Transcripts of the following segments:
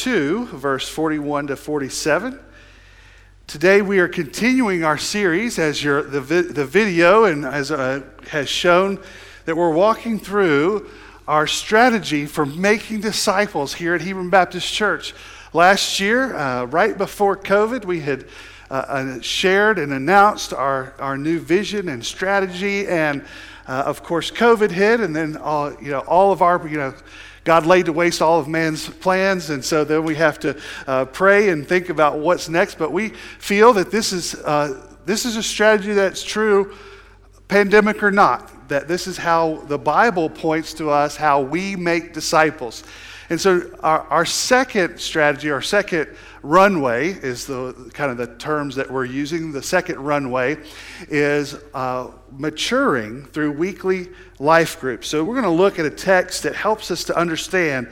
2, verse 41 to 47. Today we are continuing our series as your, the, the video and as uh, has shown that we're walking through our strategy for making disciples here at Hebron Baptist Church. Last year, uh, right before COVID, we had uh, uh, shared and announced our, our new vision and strategy. And uh, of course, COVID hit, and then all, you know, all of our, you know, God laid to waste all of man's plans, and so then we have to uh, pray and think about what's next. But we feel that this is, uh, this is a strategy that's true, pandemic or not, that this is how the Bible points to us how we make disciples. And so, our, our second strategy, our second runway is the kind of the terms that we're using. The second runway is uh, maturing through weekly life groups. So, we're going to look at a text that helps us to understand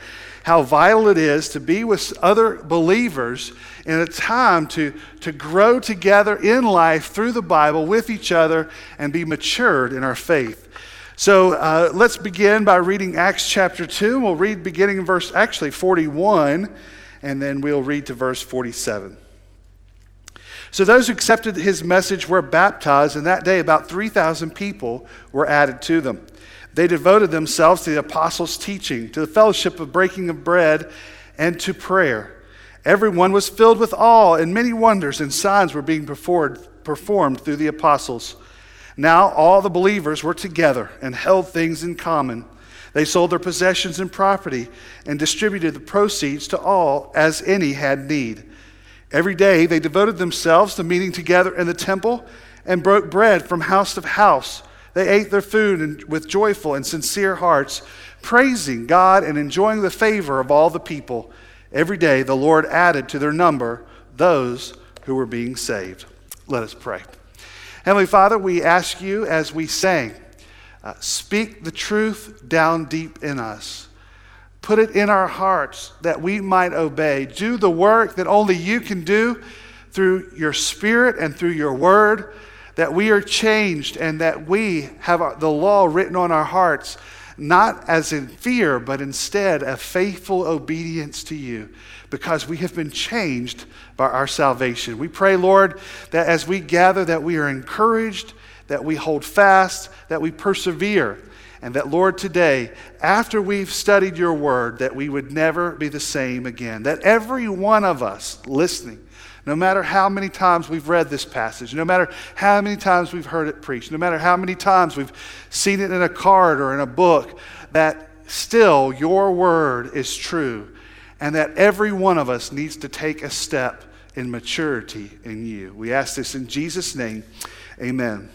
how vital it is to be with other believers in a time to, to grow together in life through the Bible with each other and be matured in our faith. So uh, let's begin by reading Acts chapter 2. We'll read beginning in verse, actually 41, and then we'll read to verse 47. So those who accepted his message were baptized, and that day about 3,000 people were added to them. They devoted themselves to the apostles' teaching, to the fellowship of breaking of bread, and to prayer. Everyone was filled with awe, and many wonders and signs were being performed, performed through the apostles. Now all the believers were together and held things in common. They sold their possessions and property and distributed the proceeds to all as any had need. Every day they devoted themselves to meeting together in the temple and broke bread from house to house. They ate their food with joyful and sincere hearts, praising God and enjoying the favor of all the people. Every day the Lord added to their number those who were being saved. Let us pray. Heavenly Father, we ask you as we sang, uh, speak the truth down deep in us. Put it in our hearts that we might obey. Do the work that only you can do through your spirit and through your word, that we are changed and that we have the law written on our hearts, not as in fear, but instead a faithful obedience to you because we have been changed by our salvation. We pray, Lord, that as we gather that we are encouraged, that we hold fast, that we persevere, and that, Lord, today, after we've studied your word, that we would never be the same again. That every one of us listening, no matter how many times we've read this passage, no matter how many times we've heard it preached, no matter how many times we've seen it in a card or in a book, that still your word is true and that every one of us needs to take a step in maturity in you. We ask this in Jesus' name. Amen.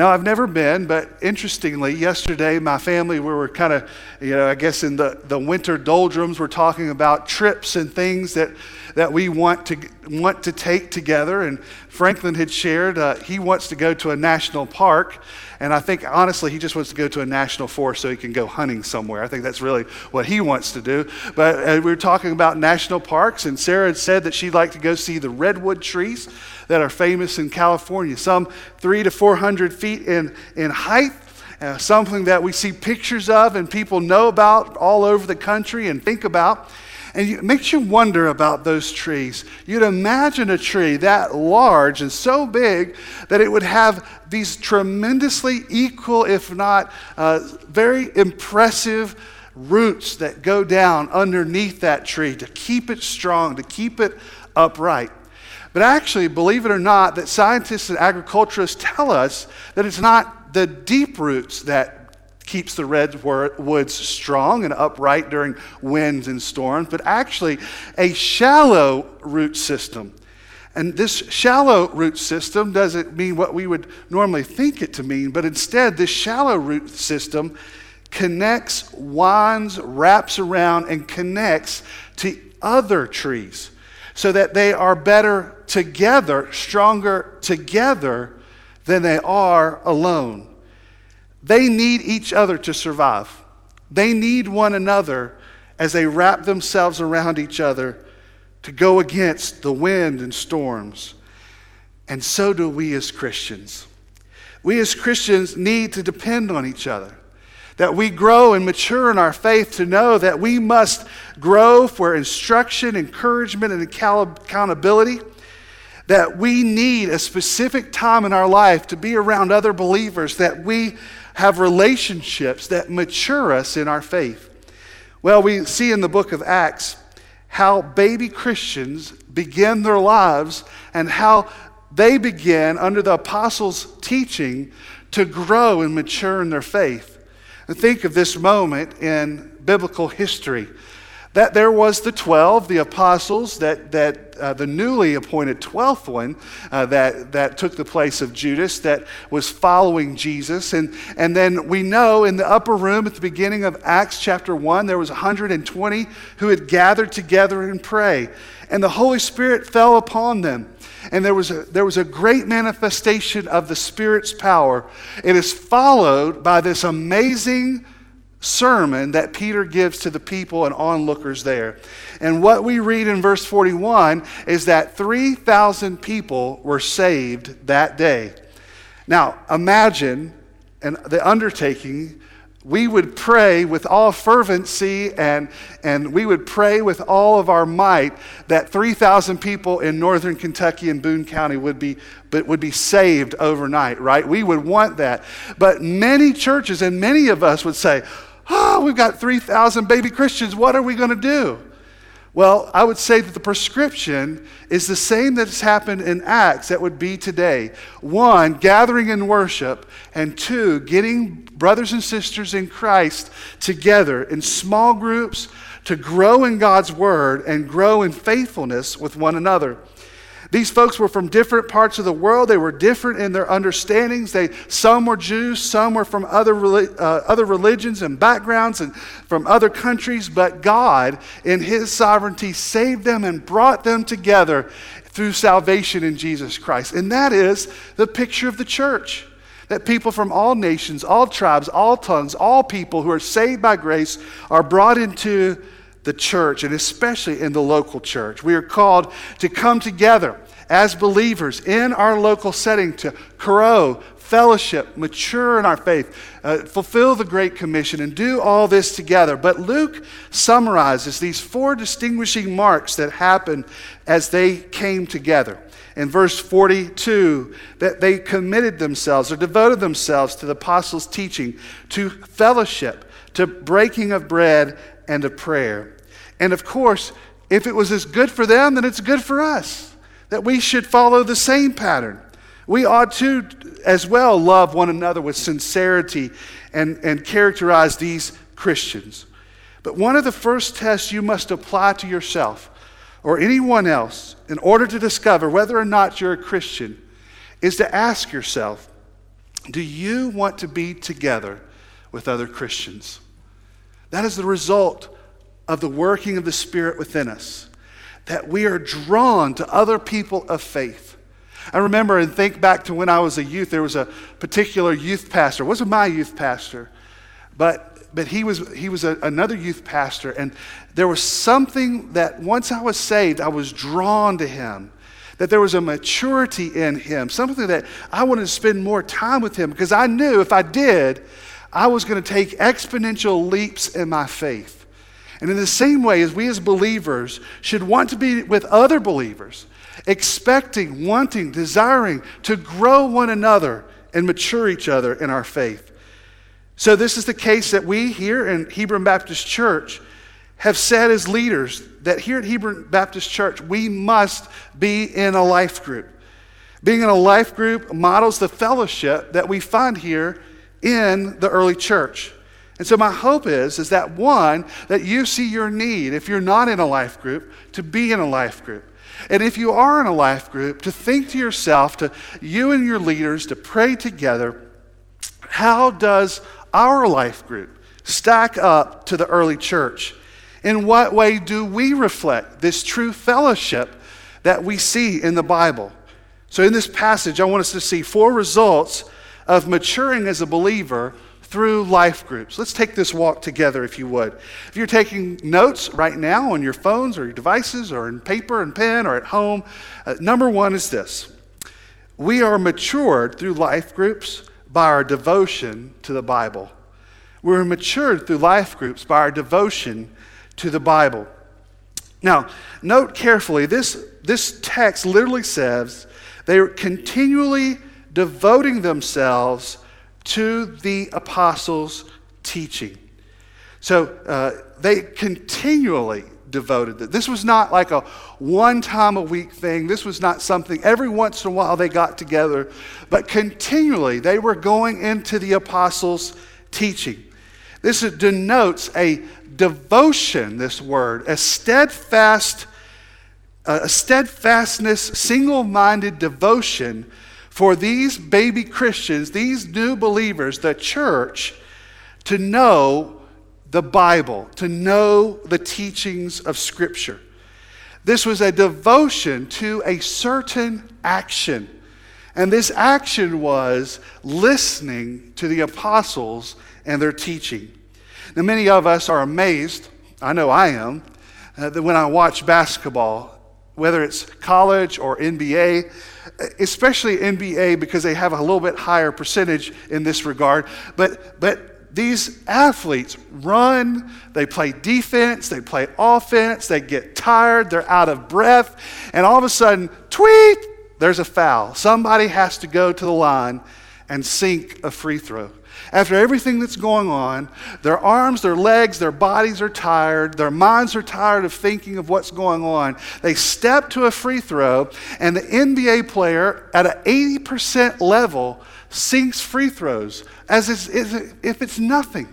Now, I've never been, but interestingly, yesterday my family, we were kind of, you know, I guess in the, the winter doldrums, we're talking about trips and things that, that we want to, want to take together. And Franklin had shared uh, he wants to go to a national park. And I think, honestly, he just wants to go to a national forest so he can go hunting somewhere. I think that's really what he wants to do. But uh, we were talking about national parks, and Sarah had said that she'd like to go see the redwood trees that are famous in California, some three to 400 feet in, in height. Uh, something that we see pictures of and people know about all over the country and think about. And it makes you wonder about those trees. You'd imagine a tree that large and so big that it would have these tremendously equal, if not uh, very impressive, roots that go down underneath that tree to keep it strong, to keep it upright. But actually, believe it or not, that scientists and agriculturists tell us that it's not the deep roots that keeps the redwoods strong and upright during winds and storms, but actually a shallow root system. And this shallow root system doesn't mean what we would normally think it to mean, but instead, this shallow root system connects, winds, wraps around, and connects to other trees so that they are better together, stronger together than they are alone. They need each other to survive. They need one another as they wrap themselves around each other to go against the wind and storms. And so do we as Christians. We as Christians need to depend on each other. that we grow and mature in our faith to know that we must grow for instruction, encouragement, and accountability. That we need a specific time in our life to be around other believers, that we have relationships that mature us in our faith. Well, we see in the book of Acts how baby Christians begin their lives and how they begin, under the apostles' teaching, to grow and mature in their faith. And think of this moment in biblical history that there was the 12, the apostles, that, that uh, the newly appointed 12th one uh, that, that took the place of Judas, that was following Jesus. And, and then we know in the upper room at the beginning of Acts chapter 1, there was 120 who had gathered together and pray. And the Holy Spirit fell upon them. And there was, a, there was a great manifestation of the Spirit's power. It is followed by this amazing sermon that Peter gives to the people and onlookers there. And what we read in verse 41 is that 3,000 people were saved that day. Now, imagine and the undertaking we would pray with all fervency and, and we would pray with all of our might that 3,000 people in northern Kentucky and Boone County would be, but would be saved overnight, right? We would want that. But many churches and many of us would say, oh, we've got 3,000 baby Christians. What are we going to do? Well, I would say that the prescription is the same that has happened in Acts that would be today. One, gathering in worship, and two, getting brothers and sisters in Christ together in small groups to grow in God's word and grow in faithfulness with one another. These folks were from different parts of the world. They were different in their understandings. They, some were Jews, some were from other, uh, other religions and backgrounds and from other countries, but God, in His sovereignty, saved them and brought them together through salvation in Jesus Christ. And that is the picture of the church. That people from all nations, all tribes, all tongues, all people who are saved by grace are brought into the church, and especially in the local church. We are called to come together as believers in our local setting to grow, fellowship, mature in our faith, uh, fulfill the Great Commission, and do all this together. But Luke summarizes these four distinguishing marks that happened as they came together. In verse 42, that they committed themselves or devoted themselves to the apostles' teaching, to fellowship, to breaking of bread, and a prayer. And of course, if it was as good for them, then it's good for us. That we should follow the same pattern. We ought to, as well, love one another with sincerity and, and characterize these Christians. But one of the first tests you must apply to yourself or anyone else in order to discover whether or not you're a Christian is to ask yourself do you want to be together with other Christians? That is the result of the working of the Spirit within us, that we are drawn to other people of faith. I remember and think back to when I was a youth, there was a particular youth pastor. It wasn't my youth pastor, but, but he was, he was a, another youth pastor. And there was something that once I was saved, I was drawn to him that there was a maturity in him, something that I wanted to spend more time with him because I knew if I did, I was going to take exponential leaps in my faith. And in the same way, as we as believers should want to be with other believers, expecting, wanting, desiring to grow one another and mature each other in our faith. So, this is the case that we here in Hebron Baptist Church have said as leaders that here at Hebron Baptist Church, we must be in a life group. Being in a life group models the fellowship that we find here in the early church. And so my hope is is that one that you see your need if you're not in a life group to be in a life group. And if you are in a life group to think to yourself to you and your leaders to pray together how does our life group stack up to the early church? In what way do we reflect this true fellowship that we see in the Bible? So, in this passage, I want us to see four results of maturing as a believer through life groups. Let's take this walk together, if you would. If you're taking notes right now on your phones or your devices or in paper and pen or at home, uh, number one is this we are matured through life groups by our devotion to the Bible. We were matured through life groups by our devotion to the Bible. Now, note carefully this, this text literally says they continually devoting themselves to the apostles' teaching. So uh, they continually devoted. This was not like a one time a week thing. This was not something every once in a while they got together, but continually they were going into the apostles' teaching. This denotes a devotion, this word, a steadfast, a steadfastness, single minded devotion for these baby Christians, these new believers, the church, to know the Bible, to know the teachings of Scripture. This was a devotion to a certain action. And this action was listening to the apostles and their teaching. Now, many of us are amazed, I know I am, uh, that when I watch basketball, whether it's college or NBA, especially NBA because they have a little bit higher percentage in this regard, but, but these athletes run, they play defense, they play offense, they get tired, they're out of breath, and all of a sudden, tweet, there's a foul. Somebody has to go to the line and sink a free throw. After everything that's going on, their arms, their legs, their bodies are tired, their minds are tired of thinking of what's going on. They step to a free throw, and the NBA player at an 80% level sinks free throws as if it's nothing.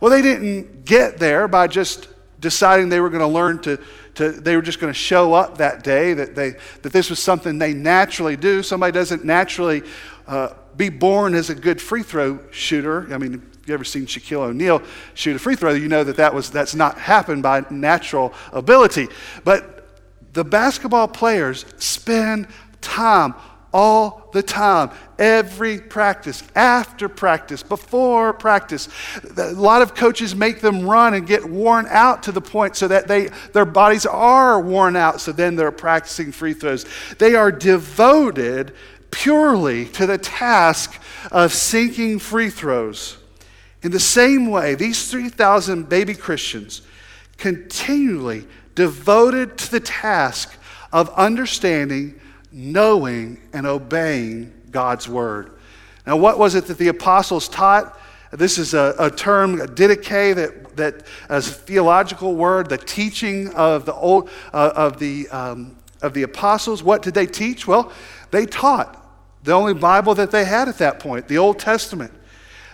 Well, they didn't get there by just deciding they were going to learn to, to they were just going to show up that day, that, they, that this was something they naturally do. Somebody doesn't naturally uh, be born as a good free throw shooter. I mean, if you ever seen Shaquille O'Neal shoot a free throw, you know that, that was, that's not happened by natural ability. But the basketball players spend time all the time, every practice, after practice, before practice. A lot of coaches make them run and get worn out to the point so that they, their bodies are worn out, so then they're practicing free throws. They are devoted purely to the task of sinking free throws. In the same way, these 3,000 baby Christians continually devoted to the task of understanding knowing and obeying God's word. Now, what was it that the apostles taught? This is a, a term, a didache, that, that as a theological word, the teaching of the, old, uh, of, the, um, of the apostles. What did they teach? Well, they taught the only Bible that they had at that point, the Old Testament.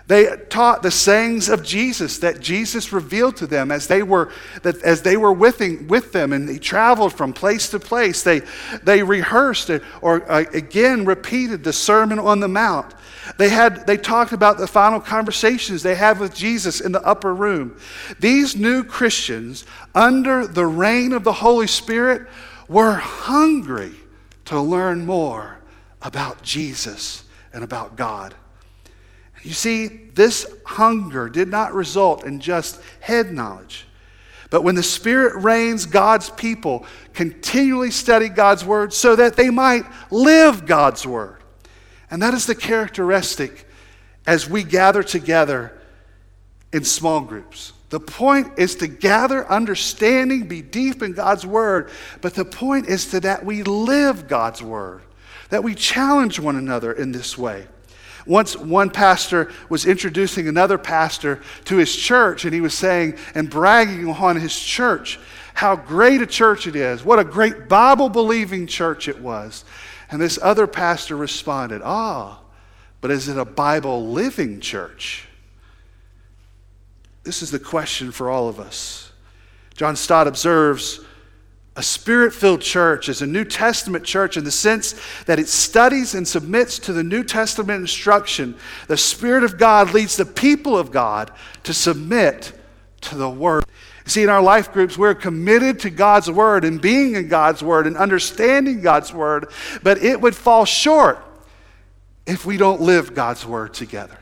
They taught the sayings of Jesus that Jesus revealed to them as they were, that as they were with, him, with them and he traveled from place to place. They, they rehearsed it or uh, again repeated the Sermon on the Mount. They, had, they talked about the final conversations they had with Jesus in the upper room. These new Christians, under the reign of the Holy Spirit, were hungry to learn more about Jesus and about God. You see, this hunger did not result in just head knowledge. But when the Spirit reigns, God's people continually study God's Word so that they might live God's Word. And that is the characteristic as we gather together in small groups. The point is to gather understanding, be deep in God's Word, but the point is to that we live God's Word, that we challenge one another in this way. Once one pastor was introducing another pastor to his church, and he was saying and bragging on his church how great a church it is, what a great Bible believing church it was. And this other pastor responded, Ah, but is it a Bible living church? This is the question for all of us. John Stott observes a spirit filled church is a New Testament church in the sense that it studies and submits to the New Testament instruction. The Spirit of God leads the people of God to submit to the Word. See, in our life groups, we're committed to God's Word and being in God's Word and understanding God's Word, but it would fall short if we don't live God's Word together.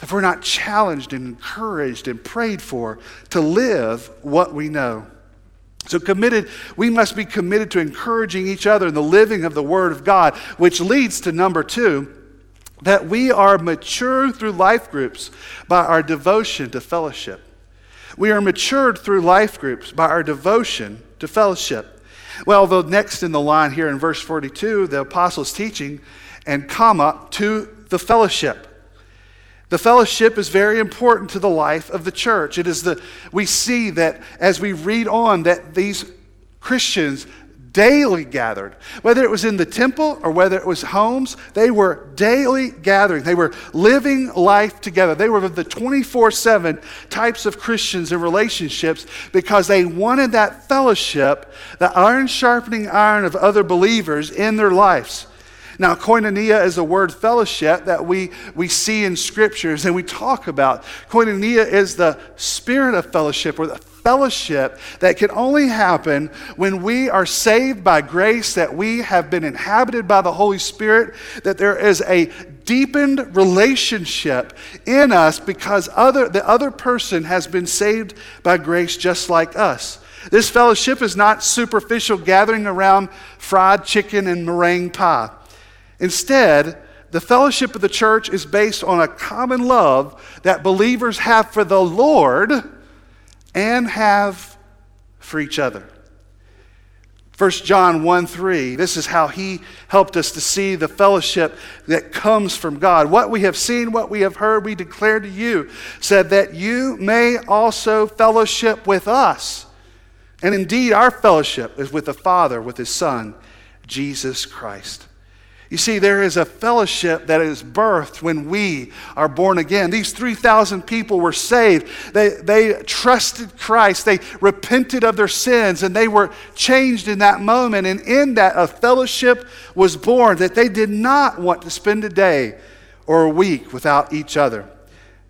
If we're not challenged and encouraged and prayed for to live what we know. So, committed, we must be committed to encouraging each other in the living of the Word of God, which leads to number two, that we are mature through life groups by our devotion to fellowship. We are matured through life groups by our devotion to fellowship. Well, the next in the line here in verse 42, the apostles teaching and comma to the fellowship. The fellowship is very important to the life of the church. It is the we see that as we read on that these Christians daily gathered. Whether it was in the temple or whether it was homes, they were daily gathering. They were living life together. They were the 24 7 types of Christians and relationships because they wanted that fellowship, the iron sharpening iron of other believers in their lives. Now, koinonia is a word fellowship that we, we see in scriptures and we talk about. Koinonia is the spirit of fellowship or the fellowship that can only happen when we are saved by grace, that we have been inhabited by the Holy Spirit, that there is a deepened relationship in us because other, the other person has been saved by grace just like us. This fellowship is not superficial gathering around fried chicken and meringue pie. Instead, the fellowship of the church is based on a common love that believers have for the Lord and have for each other. 1 John 1 3, this is how he helped us to see the fellowship that comes from God. What we have seen, what we have heard, we declare to you, said that you may also fellowship with us. And indeed, our fellowship is with the Father, with his Son, Jesus Christ. You see, there is a fellowship that is birthed when we are born again. These 3,000 people were saved. They, they trusted Christ. They repented of their sins and they were changed in that moment. And in that, a fellowship was born that they did not want to spend a day or a week without each other.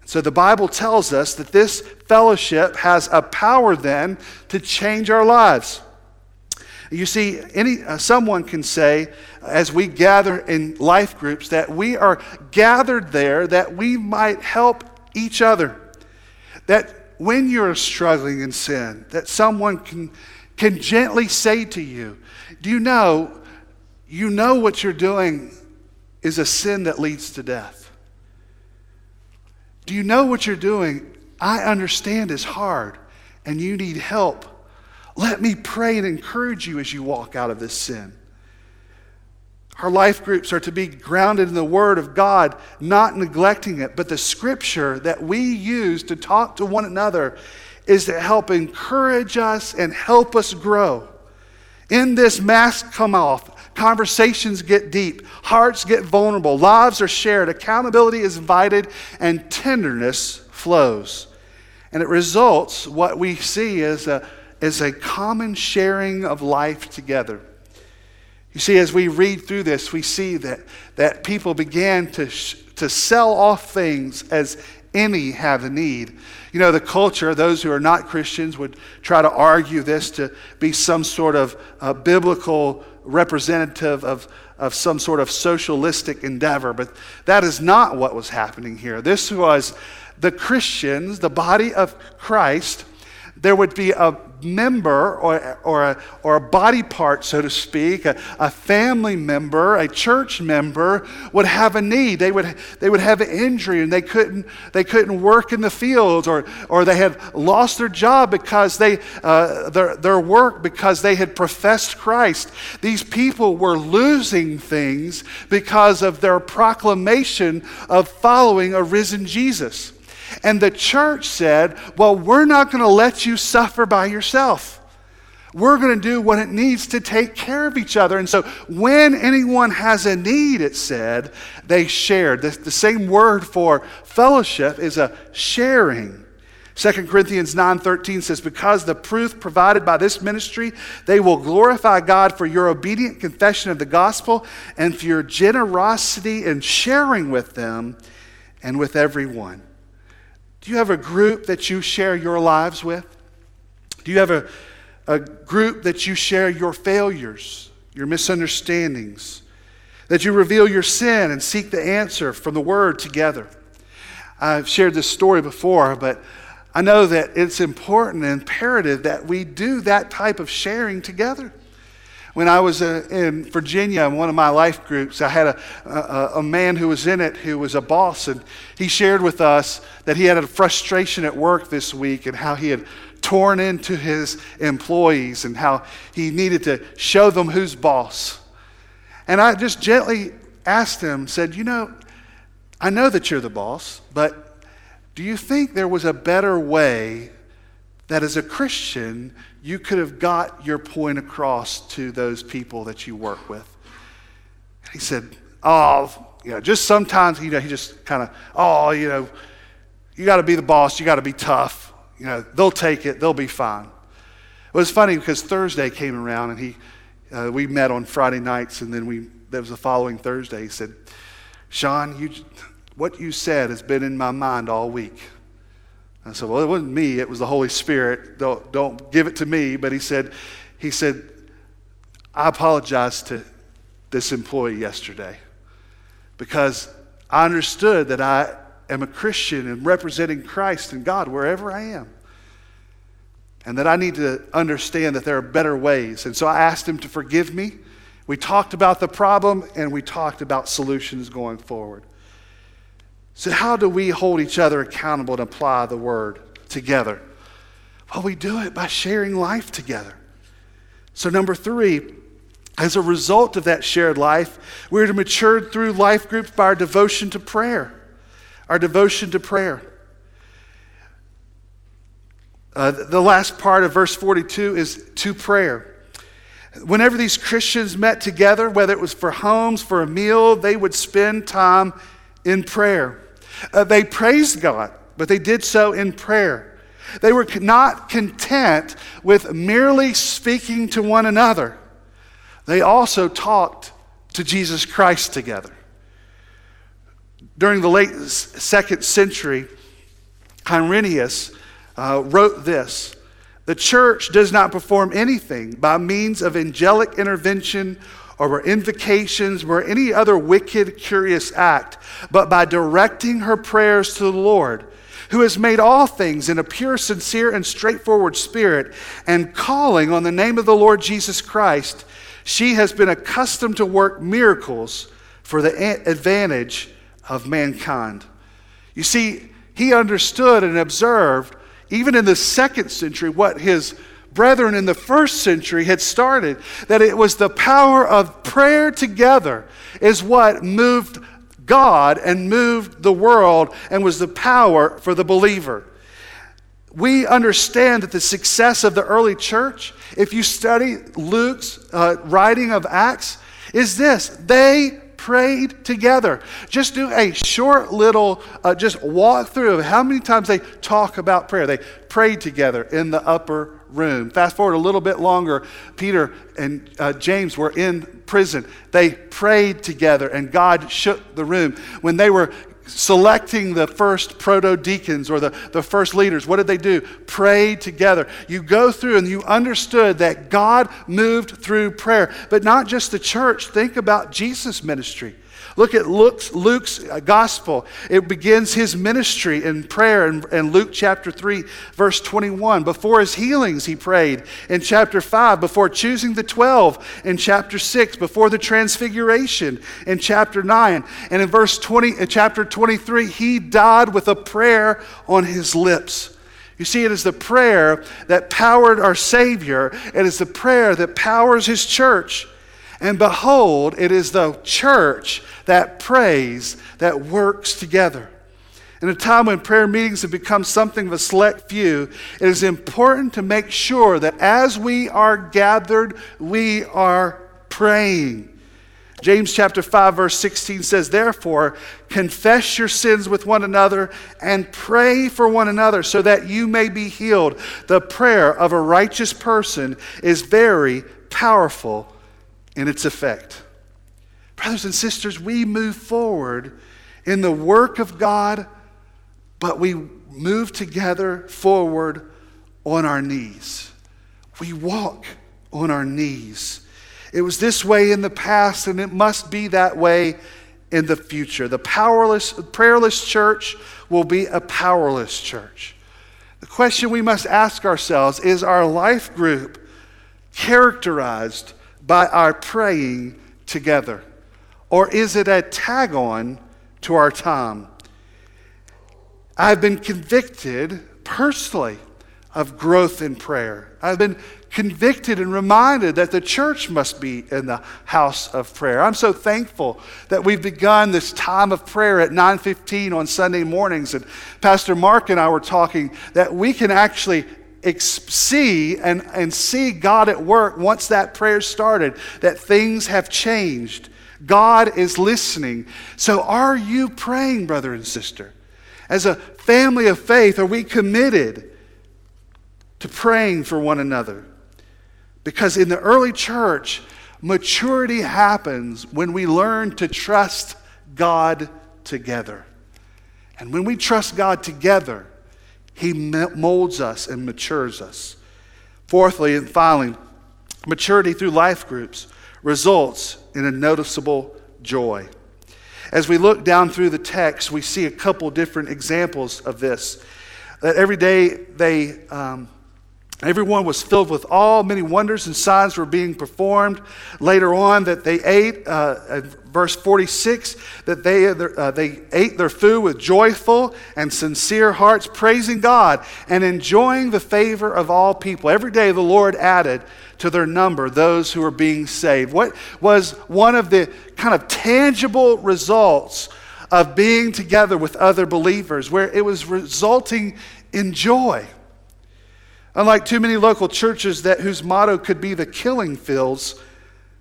So the Bible tells us that this fellowship has a power then to change our lives. You see, any, uh, someone can say, as we gather in life groups, that we are gathered there that we might help each other. That when you're struggling in sin, that someone can, can gently say to you, Do you know, you know what you're doing is a sin that leads to death? Do you know what you're doing? I understand is hard and you need help. Let me pray and encourage you as you walk out of this sin. Our life groups are to be grounded in the Word of God, not neglecting it, but the Scripture that we use to talk to one another is to help encourage us and help us grow. In this mask come off, conversations get deep, hearts get vulnerable, lives are shared, accountability is invited, and tenderness flows. And it results, what we see is a is a common sharing of life together. You see, as we read through this, we see that, that people began to, sh- to sell off things as any have a need. You know, the culture, those who are not Christians would try to argue this to be some sort of uh, biblical representative of, of some sort of socialistic endeavor, but that is not what was happening here. This was the Christians, the body of Christ. There would be a member or, or, a, or a body part, so to speak, a, a family member, a church member would have a need. They would, they would have an injury and they couldn't, they couldn't work in the fields or, or they had lost their job because they, uh, their, their work because they had professed Christ. These people were losing things because of their proclamation of following a risen Jesus. And the church said, Well, we're not going to let you suffer by yourself. We're going to do what it needs to take care of each other. And so when anyone has a need, it said, they shared. The, the same word for fellowship is a sharing. 2 Corinthians 9:13 says because the proof provided by this ministry they will glorify God for your obedient confession of the gospel and for your generosity in sharing with them and with everyone. Do you have a group that you share your lives with? Do you have a, a group that you share your failures, your misunderstandings, that you reveal your sin and seek the answer from the Word together? I've shared this story before, but I know that it's important and imperative that we do that type of sharing together. When I was uh, in Virginia in one of my life groups, I had a, a, a, man who was in it who was a boss, and he shared with us that he had a frustration at work this week and how he had torn into his employees and how he needed to show them who's boss. And I just gently asked him, said, You know, I know that you're the boss, but do you think there was a better way that as a Christian you could have got your point across to those people that you work with. He said, Oh, you know, just sometimes, you know, he just kind of, oh, you know, you got to be the boss, you got to be tough. You know, they'll take it, they'll be fine. It was funny because Thursday came around and he, uh, we met on Friday nights, and then we, that was the following Thursday. He said, Sean, you, what you said has been in my mind all week. I said, Well, it wasn't me, it was the Holy Spirit. Don't, don't give it to me. But he said, he said, I apologize to this employee yesterday because I understood that I am a Christian and representing Christ and God wherever I am. And that I need to understand that there are better ways. And so I asked him to forgive me. We talked about the problem and we talked about solutions going forward. So, how do we hold each other accountable and apply the word together? Well, we do it by sharing life together. So, number three, as a result of that shared life, we're to mature through life groups by our devotion to prayer. Our devotion to prayer. Uh, the last part of verse 42 is to prayer. Whenever these Christians met together, whether it was for homes, for a meal, they would spend time in prayer. Uh, they praised God, but they did so in prayer. They were not content with merely speaking to one another, they also talked to Jesus Christ together. During the late second century, Irenaeus uh, wrote this The church does not perform anything by means of angelic intervention or were invocations or any other wicked, curious act, but by directing her prayers to the Lord, who has made all things in a pure, sincere, and straightforward spirit, and calling on the name of the Lord Jesus Christ, she has been accustomed to work miracles for the advantage of mankind. You see, he understood and observed, even in the second century, what his brethren in the first century had started, that it was the power of prayer together is what moved God and moved the world and was the power for the believer. We understand that the success of the early church, if you study Luke's uh, writing of Acts, is this they prayed together. Just do a short little, uh, just walk through of how many times they talk about prayer. They prayed together in the upper room. Fast forward a little bit longer, Peter and uh, James were in prison. They prayed together, and God shook the room. When they were selecting the first proto deacons or the, the first leaders, what did they do? Prayed together. You go through and you understood that God moved through prayer, but not just the church. Think about Jesus' ministry. Look at Luke's, Luke's, gospel. It begins his ministry in prayer in, in, Luke chapter 3, verse 21. Before his healings, he prayed. In chapter 5, before choosing the 12. In chapter 6, before the transfiguration. In chapter 9. And in verse 20, in chapter 23, he died with a prayer on his lips. You see, it is the prayer that powered our Savior. It is the prayer that powers His church. And behold, it is the church that prays, that works together. In a time when prayer meetings have become something of a select few, it is important to make sure that as we are gathered, we are praying. James chapter 5 verse 16 says, "Therefore, confess your sins with one another and pray for one another so that you may be healed. The prayer of a righteous person is very powerful in its effect." Brothers and sisters, we move forward in the work of God, but we move together forward on our knees. We walk on our knees. It was this way in the past, and it must be that way in the future. The powerless, prayerless church will be a powerless church. The question we must ask ourselves is our life group characterized by our praying together? Or is it a tag on to our time? I've been convicted personally of growth in prayer. I've been convicted and reminded that the church must be in the house of prayer. I'm so thankful that we've begun this time of prayer at 9:15 on Sunday mornings and Pastor Mark and I were talking that we can actually see and, and see God at work once that prayer started, that things have changed. God is listening. So, are you praying, brother and sister? As a family of faith, are we committed to praying for one another? Because in the early church, maturity happens when we learn to trust God together. And when we trust God together, He molds us and matures us. Fourthly and finally, maturity through life groups results in a noticeable joy. As we look down through the text, we see a couple different examples of this. That every day they um, Everyone was filled with awe. Many wonders and signs were being performed. Later on, that they ate, uh, verse 46, that they, uh, they ate their food with joyful and sincere hearts, praising God and enjoying the favor of all people. Every day, the Lord added to their number those who were being saved. What was one of the kind of tangible results of being together with other believers, where it was resulting in joy? Unlike too many local churches that whose motto could be the killing fields,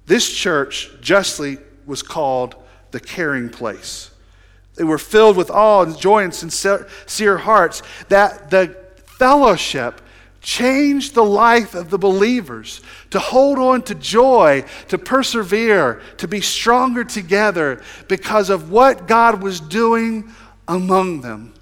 this church justly was called the caring place. They were filled with awe and joy and sincere hearts that the fellowship changed the life of the believers to hold on to joy, to persevere, to be stronger together because of what God was doing among them.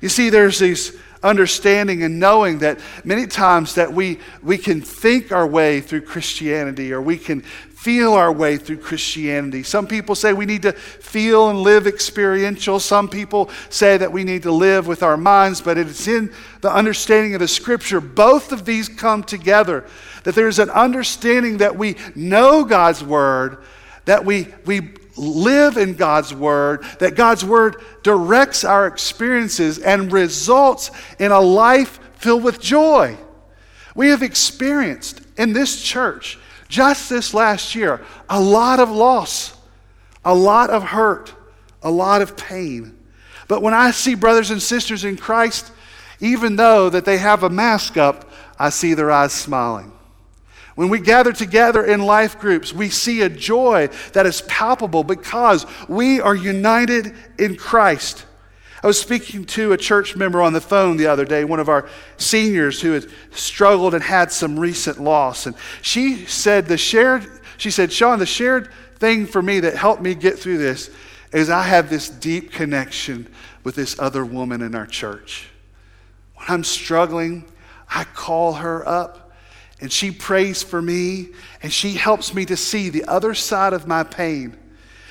You see, there's these understanding and knowing that many times that we, we can think our way through Christianity or we can feel our way through Christianity. Some people say we need to feel and live experiential. Some people say that we need to live with our minds, but it's in the understanding of the scripture. Both of these come together. That there's an understanding that we know God's word, that we, we live in God's Word, that God's Word directs our experiences and results in a life filled with joy. We have experienced in this church, just this last year, a lot of loss, a lot of hurt, a lot of pain. But when I see brothers and sisters in Christ, even though that they have a mask up, I see their eyes smiling. When we gather together in life groups, we see a joy that is palpable because we are united in Christ. I was speaking to a church member on the phone the other day, one of our seniors who had struggled and had some recent loss. And she said, the shared, she said, Sean, the shared thing for me that helped me get through this is I have this deep connection with this other woman in our church. When I'm struggling, I call her up and she prays for me and she helps me to see the other side of my pain.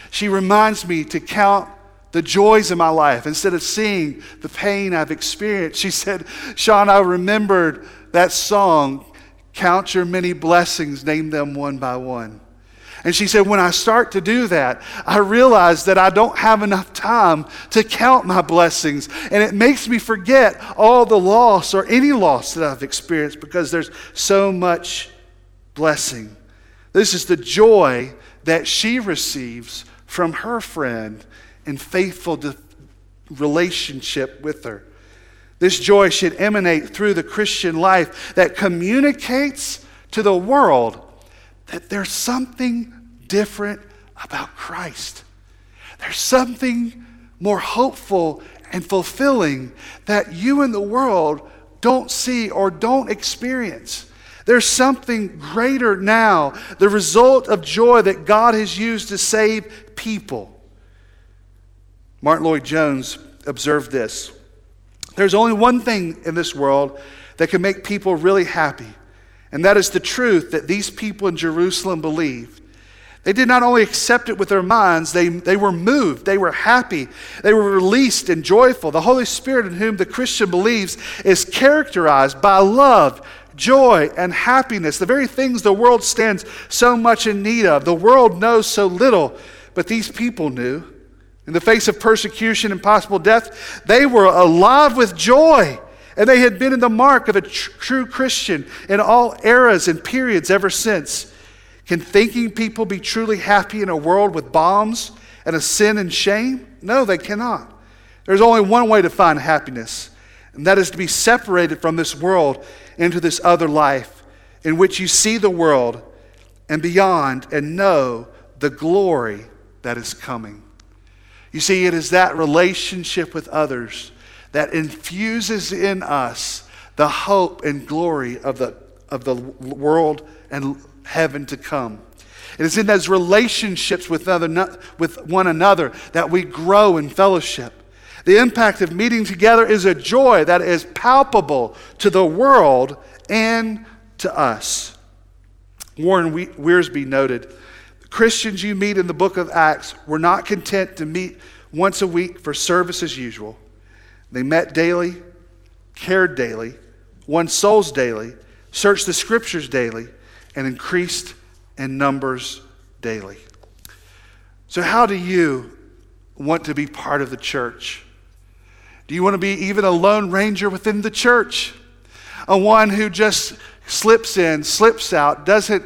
She reminds me to count the joys in my life instead of seeing the pain I've experienced. She said, Sean, I remembered that song, Count Your Many Blessings, name them one by one. And she said, when I start to do that, I realize that I don't have enough time to count my blessings. And it makes me forget all the loss or any loss that I've experienced because there's so much blessing. This is the joy that she receives from her friend in faithful relationship with her. This joy should emanate through the Christian life that communicates to the world that there's something different about Christ. There's something more hopeful and fulfilling that you and the world don't see or don't experience. There's something greater now, the result of joy that God has used to save people. Martyn Lloyd-Jones observed this There's only one thing in this world that can make people really happy, and that is the truth that these people in Jerusalem believed. They did not only accept it with their minds, they, they were moved, they were happy, they were released and joyful. The Holy Spirit in whom the Christian believes is characterized by love joy, and happiness, the very things the world stands so much in need of. The world knows so little, but these people knew. In the face of persecution and possible death, they were alive with joy. And they had been in the mark of a tr- true Christian in all eras and periods ever since. Can thinking people be truly happy in a world with bombs and a sin and shame? No, they cannot. There's only one way to find happiness, and that is to be separated from this world into this other life in which you see the world and beyond and know the glory that is coming. You see, it is that relationship with others that infuses in us the hope and glory of the, of the world and heaven to come. It is in those relationships with, other, with one another that we grow in fellowship. The impact of meeting together is a joy that is palpable to the world and to us. Warren Wiersbe noted Christians you meet in the book of Acts were not content to meet once a week for service as usual. They met daily, cared daily, won souls daily, searched the scriptures daily, and increased in numbers daily. So, how do you want to be part of the church? Do you want to be even a lone ranger within the church? A one who just slips in, slips out, doesn't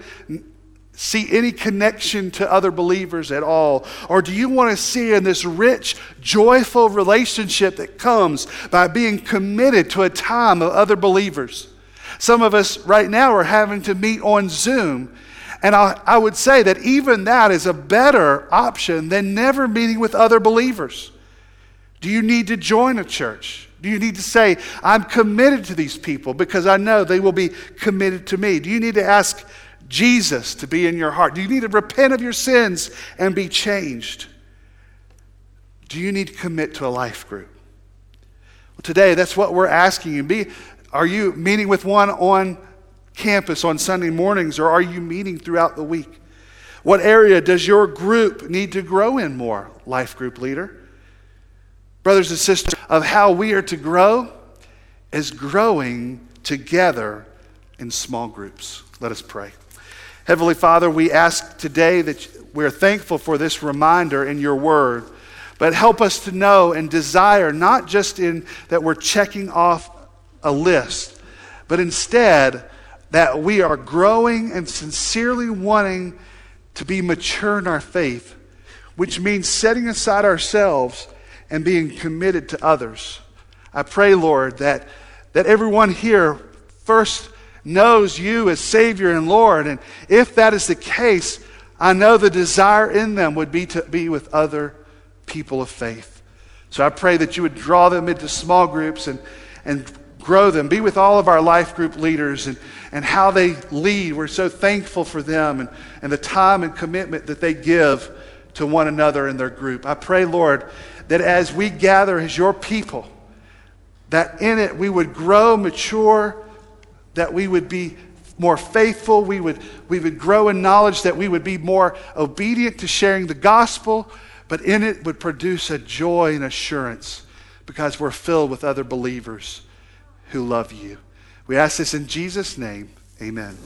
see any connection to other believers at all? Or do you want to see in this rich, joyful relationship that comes by being committed to a time of other believers? Some of us right now are having to meet on Zoom. And I, I would say that even that is a better option than never meeting with other believers. Do you need to join a church? Do you need to say, I'm committed to these people because I know they will be committed to me? Do you need to ask Jesus to be in your heart? Do you need to repent of your sins and be changed? Do you need to commit to a life group? Well, today, that's what we're asking you. Be, are you meeting with one on campus on Sunday mornings, or are you meeting throughout the week? What area does your group need to grow in more, life group leader? Brothers and sisters, of how we are to grow is growing together in small groups. Let us pray. Heavenly Father, we ask today that we're thankful for this reminder in your word, but help us to know and desire not just in that we're checking off a list, but instead that we are growing and sincerely wanting to be mature in our faith, which means setting aside ourselves and being committed to others. I pray, Lord, that, that everyone here first knows you as Savior and Lord. And if that is the case, I know the desire in them would be to be with other people of faith. So I pray that you would draw them into small groups and, and grow them. Be with all of our life group leaders and, and how they lead. We're so thankful for them and, and the time and commitment that they give to one another in their group. I pray, Lord, that as we gather as your people, that in it we would grow, mature, that we would be more faithful, we would, we would grow in knowledge, that we would be more obedient to sharing the gospel, but in it would produce a joy and assurance because we're filled with other believers who love you. We ask this in Jesus' name. Amen.